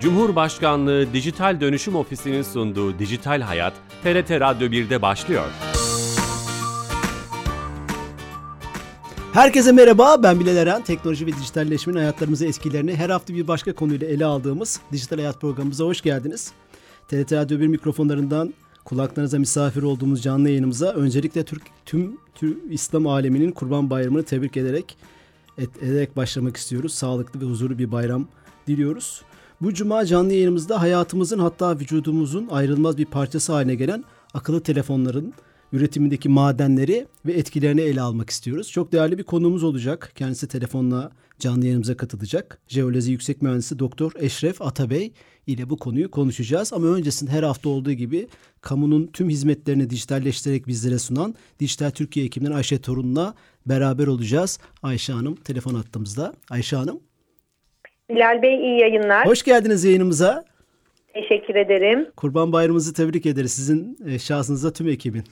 Cumhurbaşkanlığı Dijital Dönüşüm Ofisi'nin sunduğu Dijital Hayat, TRT Radyo 1'de başlıyor. Herkese merhaba, ben Bilal Eren. Teknoloji ve dijitalleşmenin hayatlarımızı etkilerini her hafta bir başka konuyla ele aldığımız Dijital Hayat programımıza hoş geldiniz. TRT Radyo 1 mikrofonlarından kulaklarınıza misafir olduğumuz canlı yayınımıza öncelikle Türk, tüm tüm İslam aleminin Kurban Bayramı'nı tebrik ederek et, ederek başlamak istiyoruz. Sağlıklı ve huzurlu bir bayram diliyoruz. Bu cuma canlı yayınımızda hayatımızın hatta vücudumuzun ayrılmaz bir parçası haline gelen akıllı telefonların üretimindeki madenleri ve etkilerini ele almak istiyoruz. Çok değerli bir konuğumuz olacak. Kendisi telefonla canlı yayınımıza katılacak. Jeoloji Yüksek Mühendisi Doktor Eşref Atabey ile bu konuyu konuşacağız. Ama öncesinde her hafta olduğu gibi kamunun tüm hizmetlerini dijitalleştirerek bizlere sunan Dijital Türkiye ekibinden Ayşe Torun'la beraber olacağız. Ayşe Hanım telefon attığımızda. Ayşe Hanım. Bilal Bey iyi yayınlar. Hoş geldiniz yayınımıza. Teşekkür ederim. Kurban Bayramınızı tebrik ederiz sizin e, şahsınıza tüm ekibin.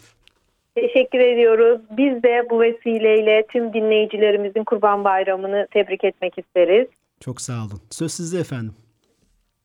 Teşekkür ediyoruz. Biz de bu vesileyle tüm dinleyicilerimizin Kurban Bayramı'nı tebrik etmek isteriz. Çok sağ olun. Söz sizde efendim.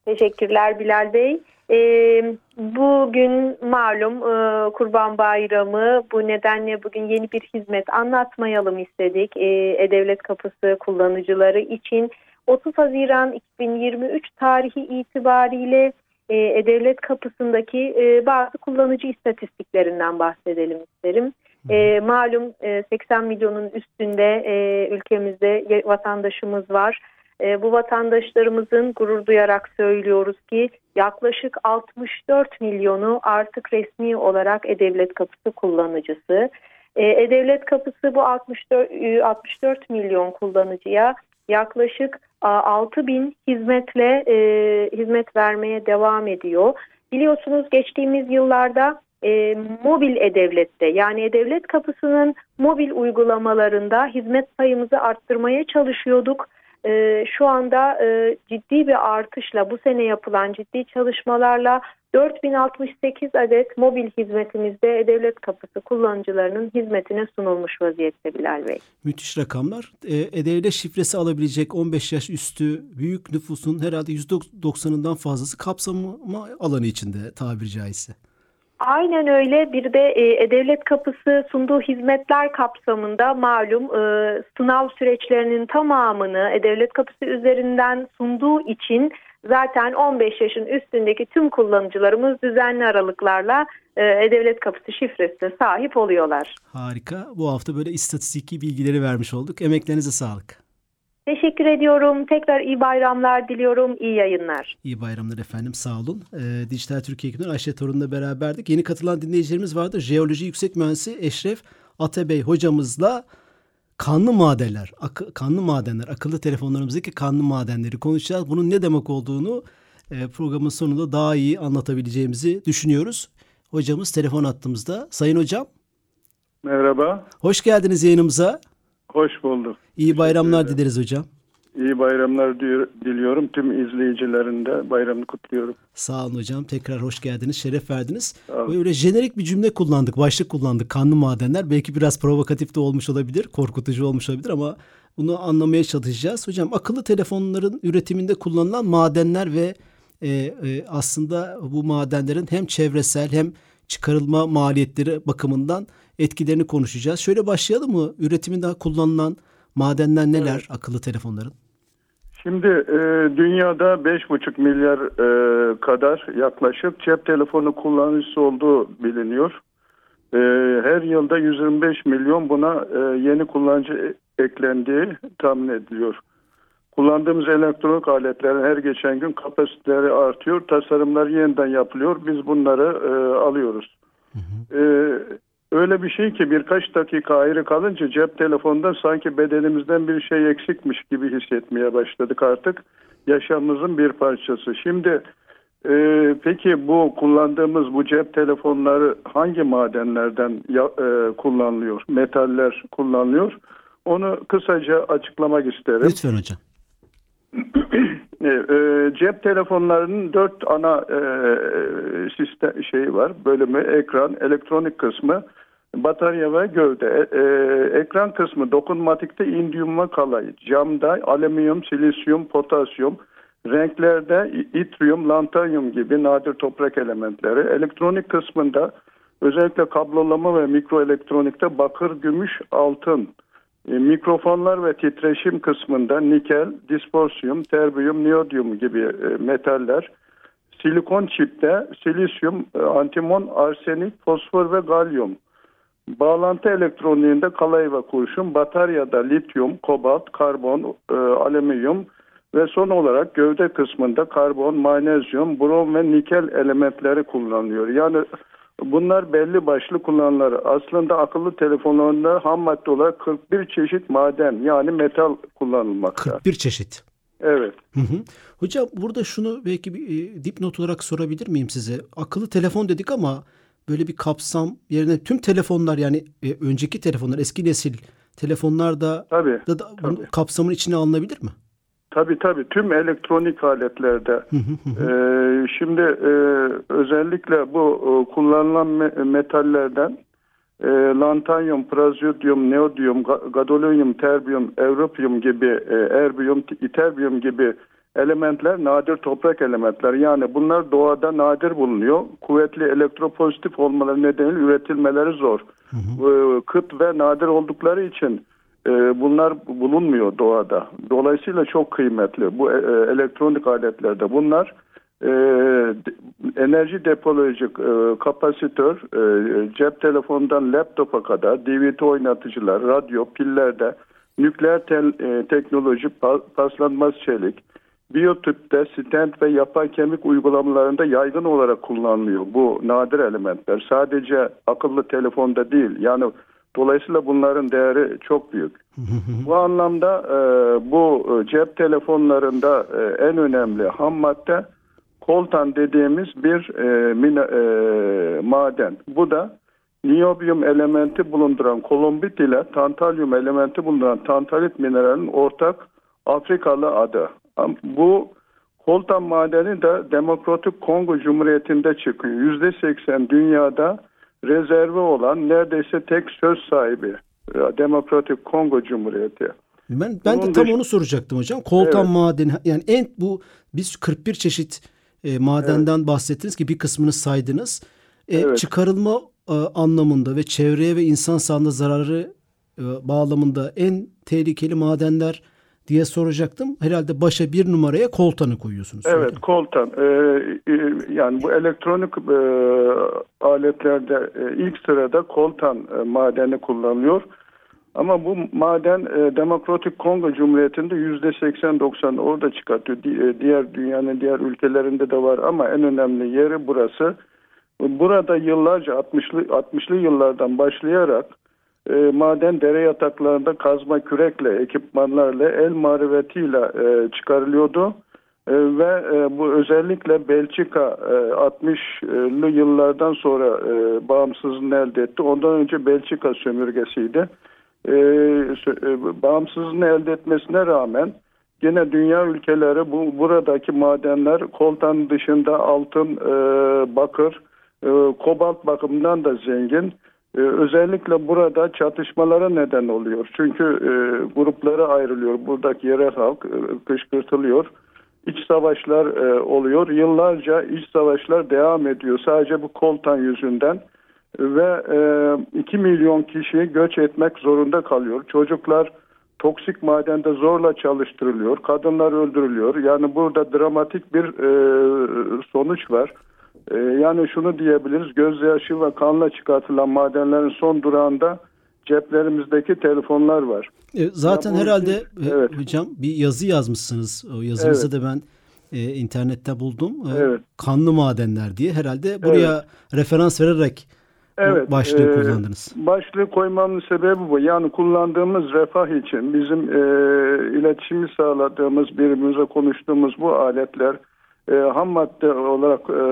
Teşekkürler Bilal Bey. Ee, bugün malum e, Kurban Bayramı bu nedenle bugün yeni bir hizmet anlatmayalım istedik. E, E-Devlet Kapısı kullanıcıları için 30 Haziran 2023 tarihi itibariyle e, E-Devlet Kapısı'ndaki e, bazı kullanıcı istatistiklerinden bahsedelim isterim. E, malum e, 80 milyonun üstünde e, ülkemizde vatandaşımız var. E, bu vatandaşlarımızın gurur duyarak söylüyoruz ki yaklaşık 64 milyonu artık resmi olarak E-Devlet Kapısı kullanıcısı. E, E-Devlet Kapısı bu 64, 64 milyon kullanıcıya yaklaşık 6 bin hizmetle e, hizmet vermeye devam ediyor. Biliyorsunuz geçtiğimiz yıllarda e, mobil e-devlette yani e-devlet kapısının mobil uygulamalarında hizmet sayımızı arttırmaya çalışıyorduk. E, şu anda e, ciddi bir artışla bu sene yapılan ciddi çalışmalarla 4068 adet mobil hizmetimizde E-Devlet Kapısı kullanıcılarının hizmetine sunulmuş vaziyette Bilal Bey. Müthiş rakamlar. E-Devlet şifresi alabilecek 15 yaş üstü büyük nüfusun herhalde %90'ından fazlası kapsama alanı içinde tabiri caizse. Aynen öyle. Bir de E-Devlet Kapısı sunduğu hizmetler kapsamında malum e, sınav süreçlerinin tamamını E-Devlet Kapısı üzerinden sunduğu için zaten 15 yaşın üstündeki tüm kullanıcılarımız düzenli aralıklarla E-Devlet Kapısı şifresine sahip oluyorlar. Harika. Bu hafta böyle istatistiki bilgileri vermiş olduk. Emeklerinize sağlık. Teşekkür ediyorum. Tekrar iyi bayramlar diliyorum. İyi yayınlar. İyi bayramlar efendim. Sağ olun. Ee, Dijital Türkiye ekibinden Ayşe Torun'la beraberdik. Yeni katılan dinleyicilerimiz vardı. Jeoloji Yüksek Mühendisi Eşref Atabey hocamızla kanlı madenler, akı, kanlı madenler, akıllı telefonlarımızdaki kanlı madenleri konuşacağız. Bunun ne demek olduğunu e, programın sonunda daha iyi anlatabileceğimizi düşünüyoruz. Hocamız telefon attığımızda. Sayın hocam. Merhaba. Hoş geldiniz yayınımıza. Hoş bulduk. İyi bayramlar dileriz hocam. İyi bayramlar diliyorum. Tüm izleyicilerin de bayramını kutluyorum. Sağ olun hocam. Tekrar hoş geldiniz. Şeref verdiniz. Böyle jenerik bir cümle kullandık. Başlık kullandık. Kanlı madenler. Belki biraz provokatif de olmuş olabilir. Korkutucu olmuş olabilir ama bunu anlamaya çalışacağız. Hocam akıllı telefonların üretiminde kullanılan madenler ve e, e, aslında bu madenlerin hem çevresel hem çıkarılma maliyetleri bakımından etkilerini konuşacağız. Şöyle başlayalım mı? Üretiminde kullanılan madenler neler evet. akıllı telefonların? Şimdi e, dünyada 5,5 milyar e, kadar yaklaşık cep telefonu kullanıcısı olduğu biliniyor. E, her yılda 125 milyon buna e, yeni kullanıcı eklendiği tahmin ediliyor. Kullandığımız elektronik aletlerin her geçen gün kapasiteleri artıyor. Tasarımlar yeniden yapılıyor. Biz bunları e, alıyoruz. Hı hı. E, öyle bir şey ki birkaç dakika ayrı kalınca cep telefonunda sanki bedenimizden bir şey eksikmiş gibi hissetmeye başladık artık. Yaşamımızın bir parçası. Şimdi e, peki bu kullandığımız bu cep telefonları hangi madenlerden ya, e, kullanılıyor? Metaller kullanılıyor. Onu kısaca açıklamak isterim. Lütfen hocam. e, e, cep telefonlarının dört ana e, sistem şeyi var. Bölümü, ekran, elektronik kısmı, batarya ve gövde. E, e, ekran kısmı dokunmatikte indium ve kalay, camda alüminyum, silisyum, potasyum, renklerde itrium, lantanyum gibi nadir toprak elementleri, elektronik kısmında özellikle kablolama ve mikroelektronikte bakır, gümüş, altın, e, mikrofonlar ve titreşim kısmında nikel, disporsiyum, terbiyum, niyodyum gibi e, metaller, silikon çipte silisyum, e, antimon, arsenik, fosfor ve galyum, bağlantı elektroniğinde kalay ve kurşun, bataryada lityum, kobalt, karbon, e, alüminyum ve son olarak gövde kısmında karbon, magnezyum, brom ve nikel elementleri kullanılıyor. Yani Bunlar belli başlı kullanıları. Aslında akıllı telefonlarında ham madde olarak 41 çeşit maden yani metal kullanılmakta. 41 çeşit. Evet. Hı hı. Hocam burada şunu belki bir e, dipnot olarak sorabilir miyim size? Akıllı telefon dedik ama böyle bir kapsam yerine tüm telefonlar yani e, önceki telefonlar eski nesil telefonlar da, tabii, da, da tabii. kapsamın içine alınabilir mi? Tabii tabii tüm elektronik aletlerde. ee, şimdi e, özellikle bu e, kullanılan me metallerden e, lantanyum, prazodyum, neodyum, gadolonyum, terbiyum, europium gibi, e, erbiyum, iterbiyum gibi elementler nadir toprak elementler. Yani bunlar doğada nadir bulunuyor. Kuvvetli elektropozitif olmaları nedeniyle üretilmeleri zor. Hı hı. Kıt ve nadir oldukları için e, bunlar bulunmuyor doğada. Dolayısıyla çok kıymetli bu e, e, elektronik aletlerde. Bunlar enerji depolojik kapasitör, cep telefonundan laptopa kadar, DVD oynatıcılar, radyo, pillerde, nükleer tel, teknoloji, paslanmaz çelik, biyotüpte, stent ve yapay kemik uygulamalarında yaygın olarak kullanılıyor bu nadir elementler. Sadece akıllı telefonda değil. Yani Dolayısıyla bunların değeri çok büyük. bu anlamda e, bu cep telefonlarında e, en önemli ham madde koltan dediğimiz bir e, mine, e, maden. Bu da niyobyum elementi bulunduran kolombit ile tantalyum elementi bulunduran tantalit mineralinin ortak Afrikalı adı. Bu koltan madeni de Demokratik Kongo Cumhuriyeti'nde çıkıyor. %80 dünyada rezervi olan neredeyse tek söz sahibi e, Demokratik Kongo Cumhuriyeti. Ben ben Bunun de tam dış... onu soracaktım hocam. Koltan evet. madeni yani en bu biz 41 çeşit e, madenden evet. bahsettiniz ki bir kısmını saydınız. E, evet. Çıkarılma e, anlamında ve çevreye ve insan sağlığına zararı e, bağlamında en tehlikeli madenler diye soracaktım. Herhalde başa bir numaraya koltanı koyuyorsunuz. Evet orada. koltan. Ee, e, yani bu elektronik e, aletlerde e, ilk sırada koltan e, madeni kullanılıyor. Ama bu maden e, Demokratik Kongo Cumhuriyeti'nde yüzde 80-90 orada çıkartıyor. E, diğer dünyanın diğer ülkelerinde de var ama en önemli yeri burası. Burada yıllarca 60'lı 60'lı yıllardan başlayarak e, maden dere yataklarında kazma kürekle, ekipmanlarla, el marifetiyle e, çıkarılıyordu. E, ve e, bu özellikle Belçika e, 60'lı yıllardan sonra e, bağımsızlığını elde etti. Ondan önce Belçika sömürgesiydi. E, e, bağımsızlığını elde etmesine rağmen Yine dünya ülkeleri bu buradaki madenler koltan dışında altın, e, bakır, e, kobalt bakımından da zengin. Ee, özellikle burada çatışmalara neden oluyor. Çünkü e, gruplara ayrılıyor. Buradaki yerel halk e, kışkırtılıyor. İç savaşlar e, oluyor. Yıllarca iç savaşlar devam ediyor. Sadece bu koltan yüzünden. Ve e, 2 milyon kişi göç etmek zorunda kalıyor. Çocuklar toksik madende zorla çalıştırılıyor. Kadınlar öldürülüyor. Yani burada dramatik bir e, sonuç var. Ee, yani şunu diyebiliriz gözyaşı ve kanla çıkartılan madenlerin son durağında ceplerimizdeki telefonlar var. E, zaten herhalde için, e, evet. hocam bir yazı yazmışsınız. O yazınızı evet. da ben e, internette buldum. E, evet. Kanlı madenler diye herhalde buraya evet. referans vererek Evet, başlığı e, kullandınız. Başlığı koymamın sebebi bu. Yani kullandığımız refah için bizim e, iletişimi sağladığımız birbirimize konuştuğumuz bu aletler e, ham madde olarak e,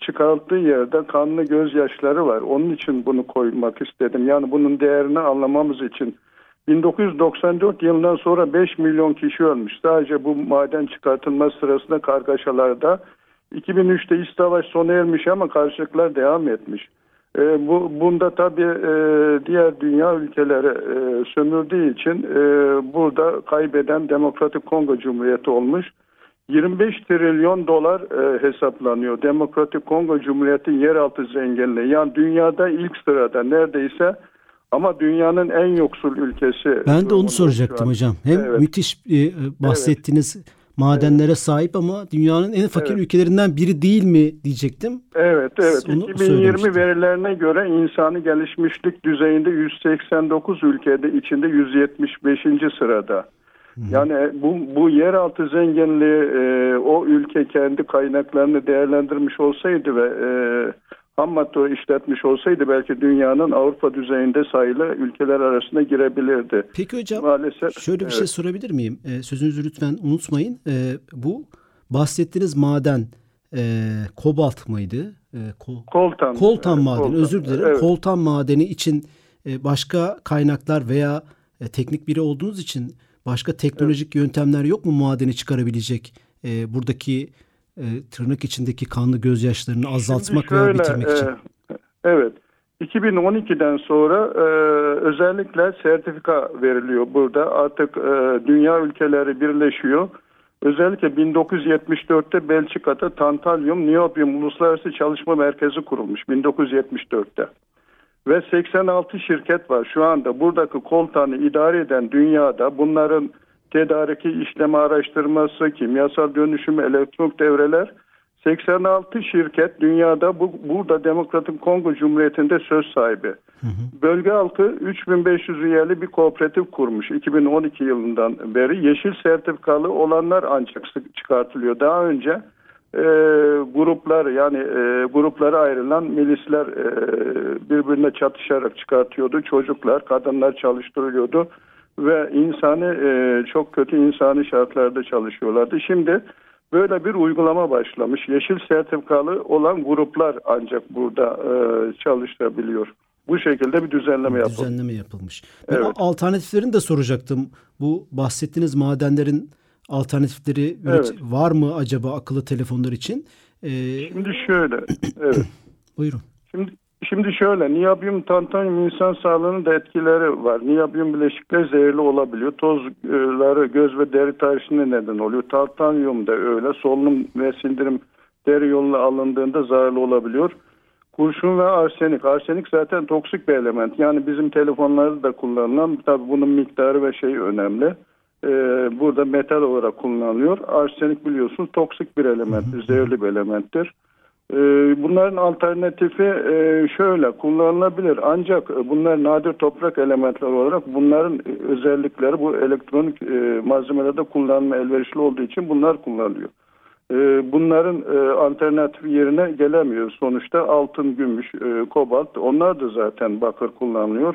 çıkarıldığı yerde kanlı gözyaşları var. Onun için bunu koymak istedim. Yani bunun değerini anlamamız için. 1994 yılından sonra 5 milyon kişi ölmüş. Sadece bu maden çıkartılma sırasında kargaşalarda. 2003'te iç savaş sona ermiş ama karşılıklar devam etmiş. E, bu Bunda tabii e, diğer dünya ülkeleri e, sömürdüğü için e, burada kaybeden Demokratik Kongo Cumhuriyeti olmuş. 25 trilyon dolar e, hesaplanıyor. Demokratik Kongo Cumhuriyeti'nin yeraltı zenginliği. Yani dünyada ilk sırada neredeyse ama dünyanın en yoksul ülkesi. Ben de onu soracaktım hocam. Hem evet. müthiş e, bahsettiğiniz evet. madenlere evet. sahip ama dünyanın en fakir evet. ülkelerinden biri değil mi diyecektim. Evet, evet. Onu 2020 verilerine göre insani gelişmişlik düzeyinde 189 ülkede içinde 175. sırada. Yani bu, bu yeraltı zenginliği e, o ülke kendi kaynaklarını değerlendirmiş olsaydı ve e, ham madde işletmiş olsaydı belki dünyanın Avrupa düzeyinde sayılı ülkeler arasında girebilirdi. Peki hocam Maalesef, şöyle bir şey evet. şey sorabilir miyim? E, sözünüzü lütfen unutmayın. E, bu bahsettiğiniz maden e, kobalt mıydı? E, ko koltan. Koltan evet, madeni koltan. özür dilerim. Evet. Koltan madeni için e, başka kaynaklar veya e, teknik biri olduğunuz için başka teknolojik evet. yöntemler yok mu madeni çıkarabilecek e, buradaki e, tırnak içindeki kanlı gözyaşlarını azaltmak şöyle, veya bitirmek için? E, evet. 2012'den sonra e, özellikle sertifika veriliyor burada. Artık e, dünya ülkeleri birleşiyor. Özellikle 1974'te Belçika'da Tantalyum Niobium Uluslararası Çalışma Merkezi kurulmuş 1974'te. Ve 86 şirket var şu anda buradaki koltanı idare eden dünyada bunların tedariki işleme araştırması, kimyasal dönüşüm, elektronik devreler 86 şirket dünyada bu, burada Demokratik Kongo Cumhuriyeti'nde söz sahibi. Hı hı. Bölge halkı 3500 üyeli bir kooperatif kurmuş 2012 yılından beri. Yeşil sertifikalı olanlar ancak çıkartılıyor. Daha önce e, gruplar yani e, gruplara ayrılan milisler e, birbirine çatışarak çıkartıyordu. Çocuklar, kadınlar çalıştırılıyordu ve insanı e, çok kötü insani şartlarda çalışıyorlardı. Şimdi böyle bir uygulama başlamış. Yeşil sertifikalı olan gruplar ancak burada e, çalışabiliyor. Bu şekilde bir düzenleme yapılmış. Düzenleme yapılmış. Ben evet. alternatiflerini de soracaktım. Bu bahsettiğiniz madenlerin alternatifleri evet. var mı acaba akıllı telefonlar için? Ee, Şimdi şöyle. Evet. Buyurun. Şimdi Şimdi şöyle, niyabyum tantanyum insan sağlığının da etkileri var. Niyabyum bileşikleri zehirli olabiliyor. Tozları göz ve deri tahrişine neden oluyor. Tantanyum da öyle. Solunum ve sindirim deri yoluna alındığında zararlı olabiliyor. Kurşun ve arsenik. Arsenik zaten toksik bir element. Yani bizim telefonlarda da kullanılan, tabii bunun miktarı ve şeyi önemli. Ee, burada metal olarak kullanılıyor. Arsenik biliyorsunuz toksik bir elementtir, zehirli bir elementtir. Ee, bunların alternatifi e, şöyle kullanılabilir ancak bunlar nadir toprak elementler olarak bunların özellikleri bu elektronik e, malzemelerde kullanma elverişli olduğu için bunlar kullanılıyor. Ee, bunların e, alternatifi yerine gelemiyor. Sonuçta altın, gümüş, kobalt onlar da zaten bakır kullanılıyor.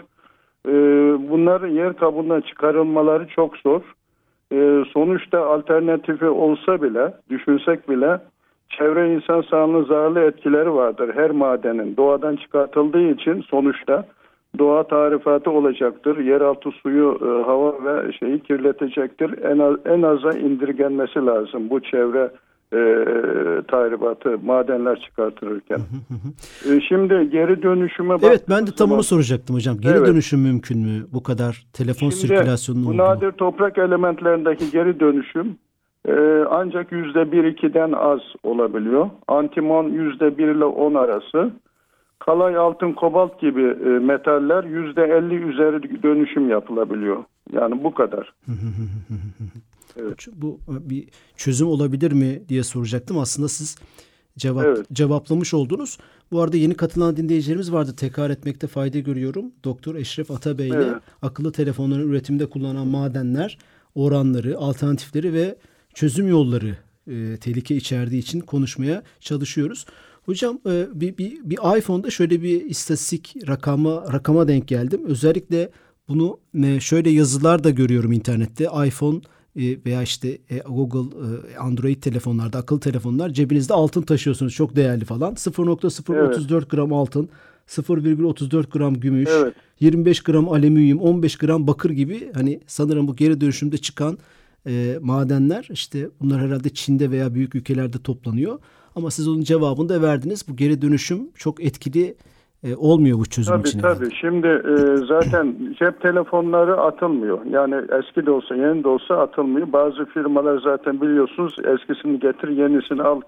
Bunların yer kabuğundan çıkarılmaları çok zor. Sonuçta alternatifi olsa bile, düşünsek bile çevre insan sağlığına zararlı etkileri vardır her madenin. Doğadan çıkartıldığı için sonuçta doğa tarifatı olacaktır. Yeraltı suyu, e, hava ve şeyi kirletecektir. En, az, en aza indirgenmesi lazım bu çevre e, tahribatı, madenler çıkartılırken. e, şimdi geri dönüşüme Evet ben de tam onu soracaktım hocam. Geri evet. dönüşüm mümkün mü bu kadar telefon şimdi, sirkülasyonunun Bu nadir toprak elementlerindeki geri dönüşüm ee, ancak yüzde bir ikiden az olabiliyor. Antimon yüzde bir ile on arası. Kalay, altın, kobalt gibi e, metaller yüzde elli üzeri dönüşüm yapılabiliyor. Yani bu kadar. Evet. Bu e, bir çözüm olabilir mi diye soracaktım. Aslında siz cevap evet. cevaplamış oldunuz. Bu arada yeni katılan dinleyicilerimiz vardı. Tekrar etmekte fayda görüyorum. Doktor Eşref Atabey ile evet. akıllı telefonların üretiminde kullanılan madenler, oranları, alternatifleri ve çözüm yolları e, tehlike içerdiği için konuşmaya çalışıyoruz. Hocam e, bir, bir, bir iPhone'da şöyle bir istatistik rakama rakama denk geldim. Özellikle bunu e, şöyle yazılar da görüyorum internette. iPhone veya işte e, Google e, Android telefonlarda akıllı telefonlar cebinizde altın taşıyorsunuz çok değerli falan 0.034 evet. gram altın 0,34 gram gümüş evet. 25 gram alüminyum 15 gram bakır gibi hani sanırım bu geri dönüşümde çıkan e, madenler işte bunlar herhalde Çin'de veya büyük ülkelerde toplanıyor. Ama siz onun cevabını da verdiniz. Bu geri dönüşüm çok etkili e, olmuyor bu çözüm tabii, için. Tabii tabii. Şimdi e, zaten cep telefonları atılmıyor. Yani eski de olsa yeni de olsa atılmıyor. Bazı firmalar zaten biliyorsunuz eskisini getir yenisini al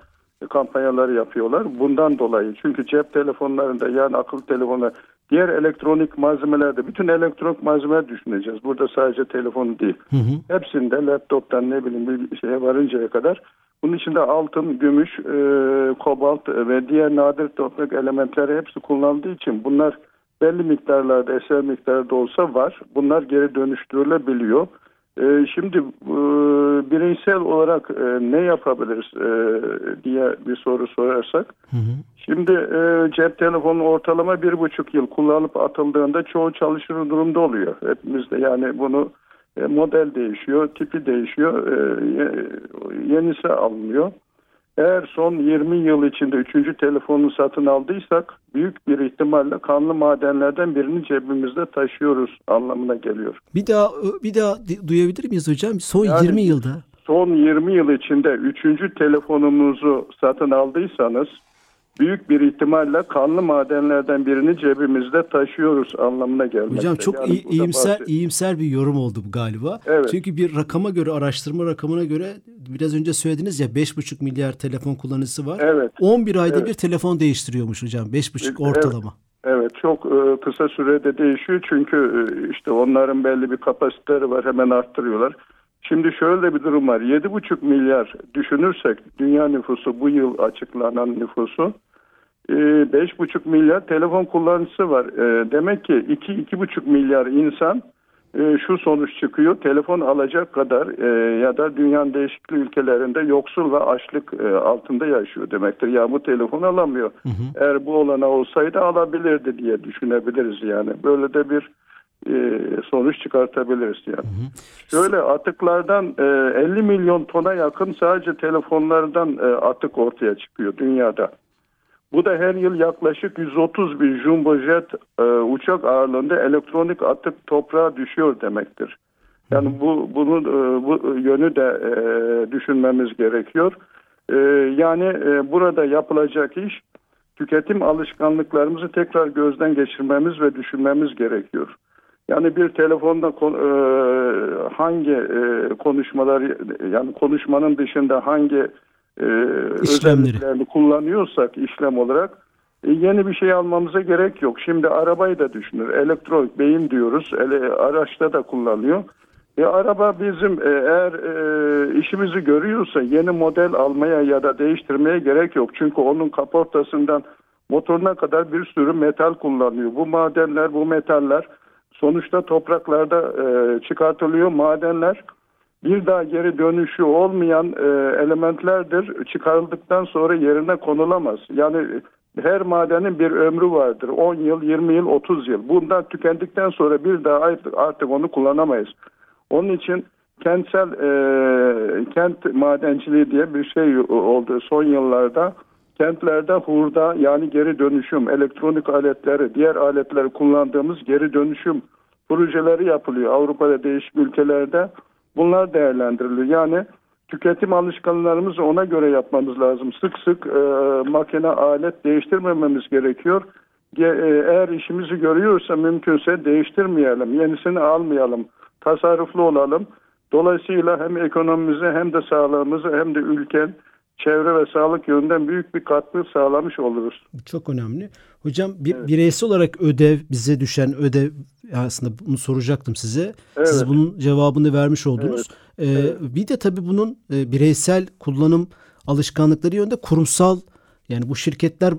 kampanyaları yapıyorlar. Bundan dolayı çünkü cep telefonlarında yani akıllı telefonu diğer elektronik malzemelerde bütün elektronik malzemeler düşüneceğiz. Burada sadece telefon değil. Hı hı. Hepsinde laptoptan ne bileyim bir şeye varıncaya kadar bunun içinde altın, gümüş, e, kobalt ve diğer nadir toprak elementleri hepsi kullanıldığı için bunlar belli miktarlarda, eser miktarda olsa var. Bunlar geri dönüştürülebiliyor. E, şimdi e, bireysel olarak e, ne yapabiliriz e, diye bir soru sorarsak. Hı hı. Şimdi e, cep telefonu ortalama bir buçuk yıl kullanıp atıldığında çoğu çalışır durumda oluyor. Hepimizde yani bunu model değişiyor, tipi değişiyor, e, yenisi alınıyor. Eğer son 20 yıl içinde üçüncü telefonu satın aldıysak büyük bir ihtimalle kanlı madenlerden birini cebimizde taşıyoruz anlamına geliyor. Bir daha bir daha duyabilir miyiz hocam? Son yani, 20 yılda. Son 20 yıl içinde üçüncü telefonumuzu satın aldıysanız büyük bir ihtimalle kanlı madenlerden birini cebimizde taşıyoruz anlamına gelmekte. Hocam çok yani iyimser iyimser bir yorum oldu bu galiba. Evet. Çünkü bir rakama göre araştırma rakamına göre biraz önce söylediniz ya 5,5 milyar telefon kullanıcısı var. Evet. 11 ayda evet. bir telefon değiştiriyormuş hocam. 5,5 ortalama. Evet. Evet çok e, kısa sürede değişiyor çünkü e, işte onların belli bir kapasiteleri var hemen arttırıyorlar. Şimdi şöyle bir durum var. 7,5 milyar düşünürsek dünya nüfusu bu yıl açıklanan nüfusu 5,5 e, milyar telefon kullanıcısı var. E, demek ki 2-2,5 milyar insan e, şu sonuç çıkıyor. Telefon alacak kadar ya da dünyanın değişik ülkelerinde yoksul ve açlık altında yaşıyor demektir. Ya bu telefon alamıyor. Hı hı. Eğer bu olana olsaydı alabilirdi diye düşünebiliriz yani. Böyle de bir sonuç çıkartabiliriz yani. Hı hı. Şöyle atıklardan 50 milyon tona yakın sadece telefonlardan atık ortaya çıkıyor dünyada. Bu da her yıl yaklaşık 130 bin jumbo jet e, uçak ağırlığında elektronik atık toprağa düşüyor demektir. Yani bu bunun e, bu yönü de e, düşünmemiz gerekiyor. E, yani e, burada yapılacak iş tüketim alışkanlıklarımızı tekrar gözden geçirmemiz ve düşünmemiz gerekiyor. Yani bir telefonda e, hangi e, konuşmalar yani konuşmanın dışında hangi e, özelliklerini kullanıyorsak işlem olarak e, yeni bir şey almamıza gerek yok. Şimdi arabayı da düşünür. Elektronik beyin diyoruz. Ele, araçta da kullanıyor. E, araba bizim e, eğer e, işimizi görüyorsa yeni model almaya ya da değiştirmeye gerek yok. Çünkü onun kaportasından motoruna kadar bir sürü metal kullanıyor. Bu madenler, bu metaller sonuçta topraklarda e, çıkartılıyor. Madenler bir daha geri dönüşü olmayan e, elementlerdir. Çıkarıldıktan sonra yerine konulamaz. Yani her madenin bir ömrü vardır. 10 yıl, 20 yıl, 30 yıl. Bundan tükendikten sonra bir daha artık onu kullanamayız. Onun için kentsel e, kent madenciliği diye bir şey oldu son yıllarda. Kentlerde hurda yani geri dönüşüm, elektronik aletleri, diğer aletleri kullandığımız geri dönüşüm projeleri yapılıyor. Avrupa'da değişik ülkelerde Bunlar değerlendiriliyor. Yani tüketim alışkanlarımızı ona göre yapmamız lazım. Sık sık e, makine alet değiştirmememiz gerekiyor. E, eğer işimizi görüyorsa mümkünse değiştirmeyelim, yenisini almayalım, tasarruflu olalım. Dolayısıyla hem ekonomimize hem de sağlığımızı hem de ülken çevre ve sağlık yönünden büyük bir katkı sağlamış oluruz. Çok önemli. Hocam bir, evet. bireysel olarak ödev bize düşen ödev aslında bunu soracaktım size. Evet. Siz bunun cevabını vermiş oldunuz. Evet. Ee, evet. Bir de tabii bunun e, bireysel kullanım alışkanlıkları yönde kurumsal yani bu şirketler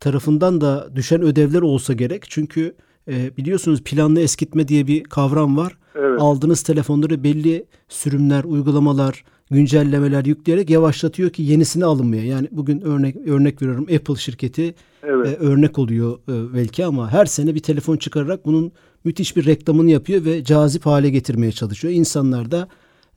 tarafından da düşen ödevler olsa gerek. Çünkü e, biliyorsunuz planlı eskitme diye bir kavram var. Evet. Aldığınız telefonları belli sürümler, uygulamalar, güncellemeler yükleyerek yavaşlatıyor ki yenisini alınmıyor. Yani bugün örnek örnek veriyorum Apple şirketi evet. e, örnek oluyor e, belki ama her sene bir telefon çıkararak bunun müthiş bir reklamını yapıyor ve cazip hale getirmeye çalışıyor. İnsanlar da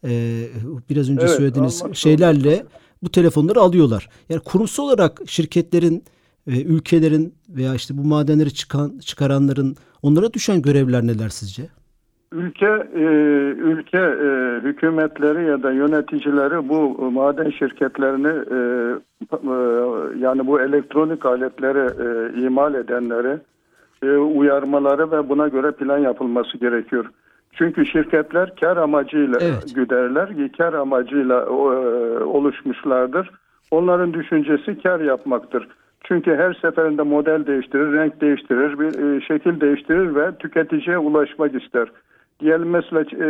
e, biraz önce evet, söylediğiniz şeylerle bu telefonları alıyorlar. Yani kurumsal olarak şirketlerin, e, ülkelerin veya işte bu madenleri çıkan çıkaranların onlara düşen görevler neler sizce? Ülke e, ülke e, hükümetleri ya da yöneticileri bu maden şirketlerini e, e, yani bu elektronik aletleri e, imal edenleri e, uyarmaları ve buna göre plan yapılması gerekiyor. Çünkü şirketler kar amacıyla Evet. güderler, kar amacıyla e, oluşmuşlardır. Onların düşüncesi kar yapmaktır. Çünkü her seferinde model değiştirir, renk değiştirir, bir e, şekil değiştirir ve tüketiciye ulaşmak ister. Diyelim mesela e,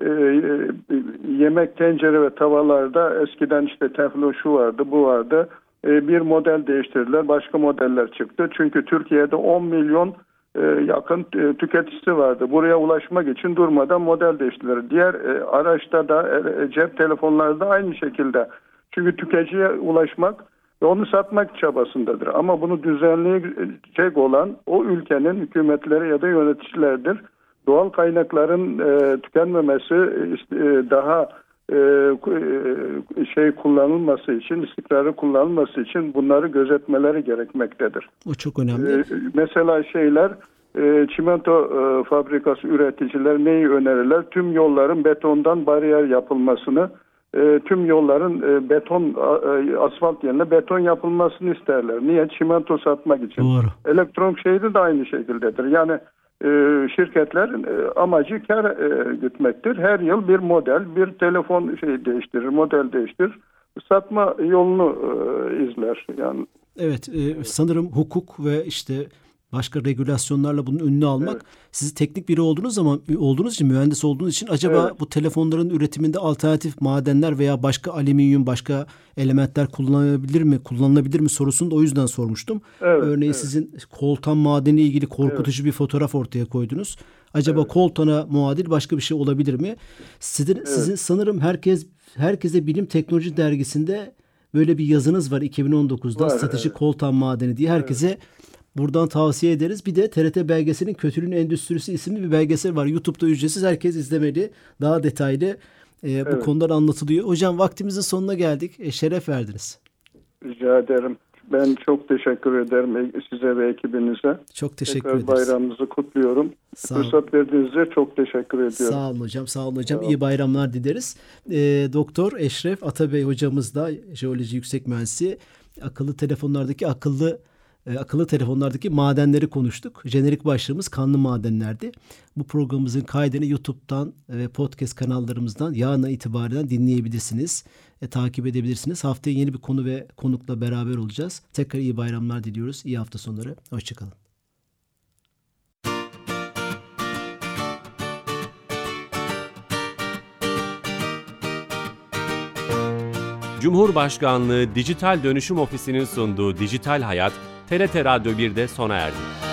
e, e, yemek tencere ve tavallarda eskiden işte teflon şu vardı, bu vardı. E, bir model değiştirdiler, başka modeller çıktı. Çünkü Türkiye'de 10 milyon e, yakın e, tüketicisi vardı. Buraya ulaşmak için durmadan model değiştirdiler. Diğer e, araçta da e, cep telefonlarda aynı şekilde. Çünkü tüketiciye ulaşmak ve onu satmak çabasındadır. Ama bunu düzenleyecek olan o ülkenin hükümetleri ya da yöneticilerdir. Doğal kaynakların e, tükenmemesi e, daha e, e, şey kullanılması için, istikrarı kullanılması için bunları gözetmeleri gerekmektedir. O çok önemli. E, mesela şeyler e, çimento e, fabrikası üreticiler neyi önerirler? Tüm yolların betondan bariyer yapılmasını, e, tüm yolların e, beton e, asfalt yerine beton yapılmasını isterler. Niye? Çimento satmak için. Doğru. Elektronik şeyde de aynı şekildedir. Yani e, şirketlerin e, amacı kar e, gütmektir. Her yıl bir model, bir telefon şey değiştirir, model değiştirir. Satma yolunu e, izler. Yani Evet, e, sanırım hukuk ve işte başka regülasyonlarla bunun önünü almak Evet. siz teknik biri olduğunuz zaman olduğunuz için mühendis olduğunuz için acaba Evet. bu telefonların üretiminde alternatif madenler veya başka alüminyum başka elementler kullanılabilir mi kullanılabilir mi sorusunu da o yüzden sormuştum. Evet, Örneğin evet. sizin koltan madeni ilgili korkutucu bir fotoğraf ortaya koydunuz. Acaba koltana muadil başka bir şey olabilir mi? Sizin, sizin sanırım herkes herkese bilim teknoloji dergisinde böyle bir yazınız var 2019'da Var, strateji evet. koltan madeni diye herkese buradan tavsiye ederiz. Bir de TRT belgeselin Kötülüğün Endüstrisi isimli bir belgesel var. YouTube'da ücretsiz herkes izlemeli. Daha detaylı e, bu Evet. konular anlatılıyor. Hocam vaktimizin sonuna geldik. E, şeref verdiniz. rica ederim. Ben çok teşekkür ederim size ve ekibinize. Çok teşekkür Tekrar ederiz. bayramınızı kutluyorum. Sağ olun. Fırsat verdiğinizde çok teşekkür ediyorum. Sağ olun hocam, sağ olun hocam. İyi bayramlar dileriz. Ee, Doktor Eşref Atabey hocamız da jeoloji yüksek mühendisi. Akıllı telefonlardaki akıllı e, akıllı telefonlardaki madenleri konuştuk. Jenerik başlığımız kanlı madenlerdi. Bu programımızın kaydını YouTube'dan ve podcast kanallarımızdan yarına itibaren dinleyebilirsiniz. E, takip edebilirsiniz. Haftaya yeni bir konu ve konukla beraber olacağız. Tekrar iyi bayramlar diliyoruz. İyi hafta sonları. Hoşçakalın. Cumhurbaşkanlığı Dijital Dönüşüm Ofisi'nin sunduğu Dijital Hayat, TRT Radyo 1'de sona erdi.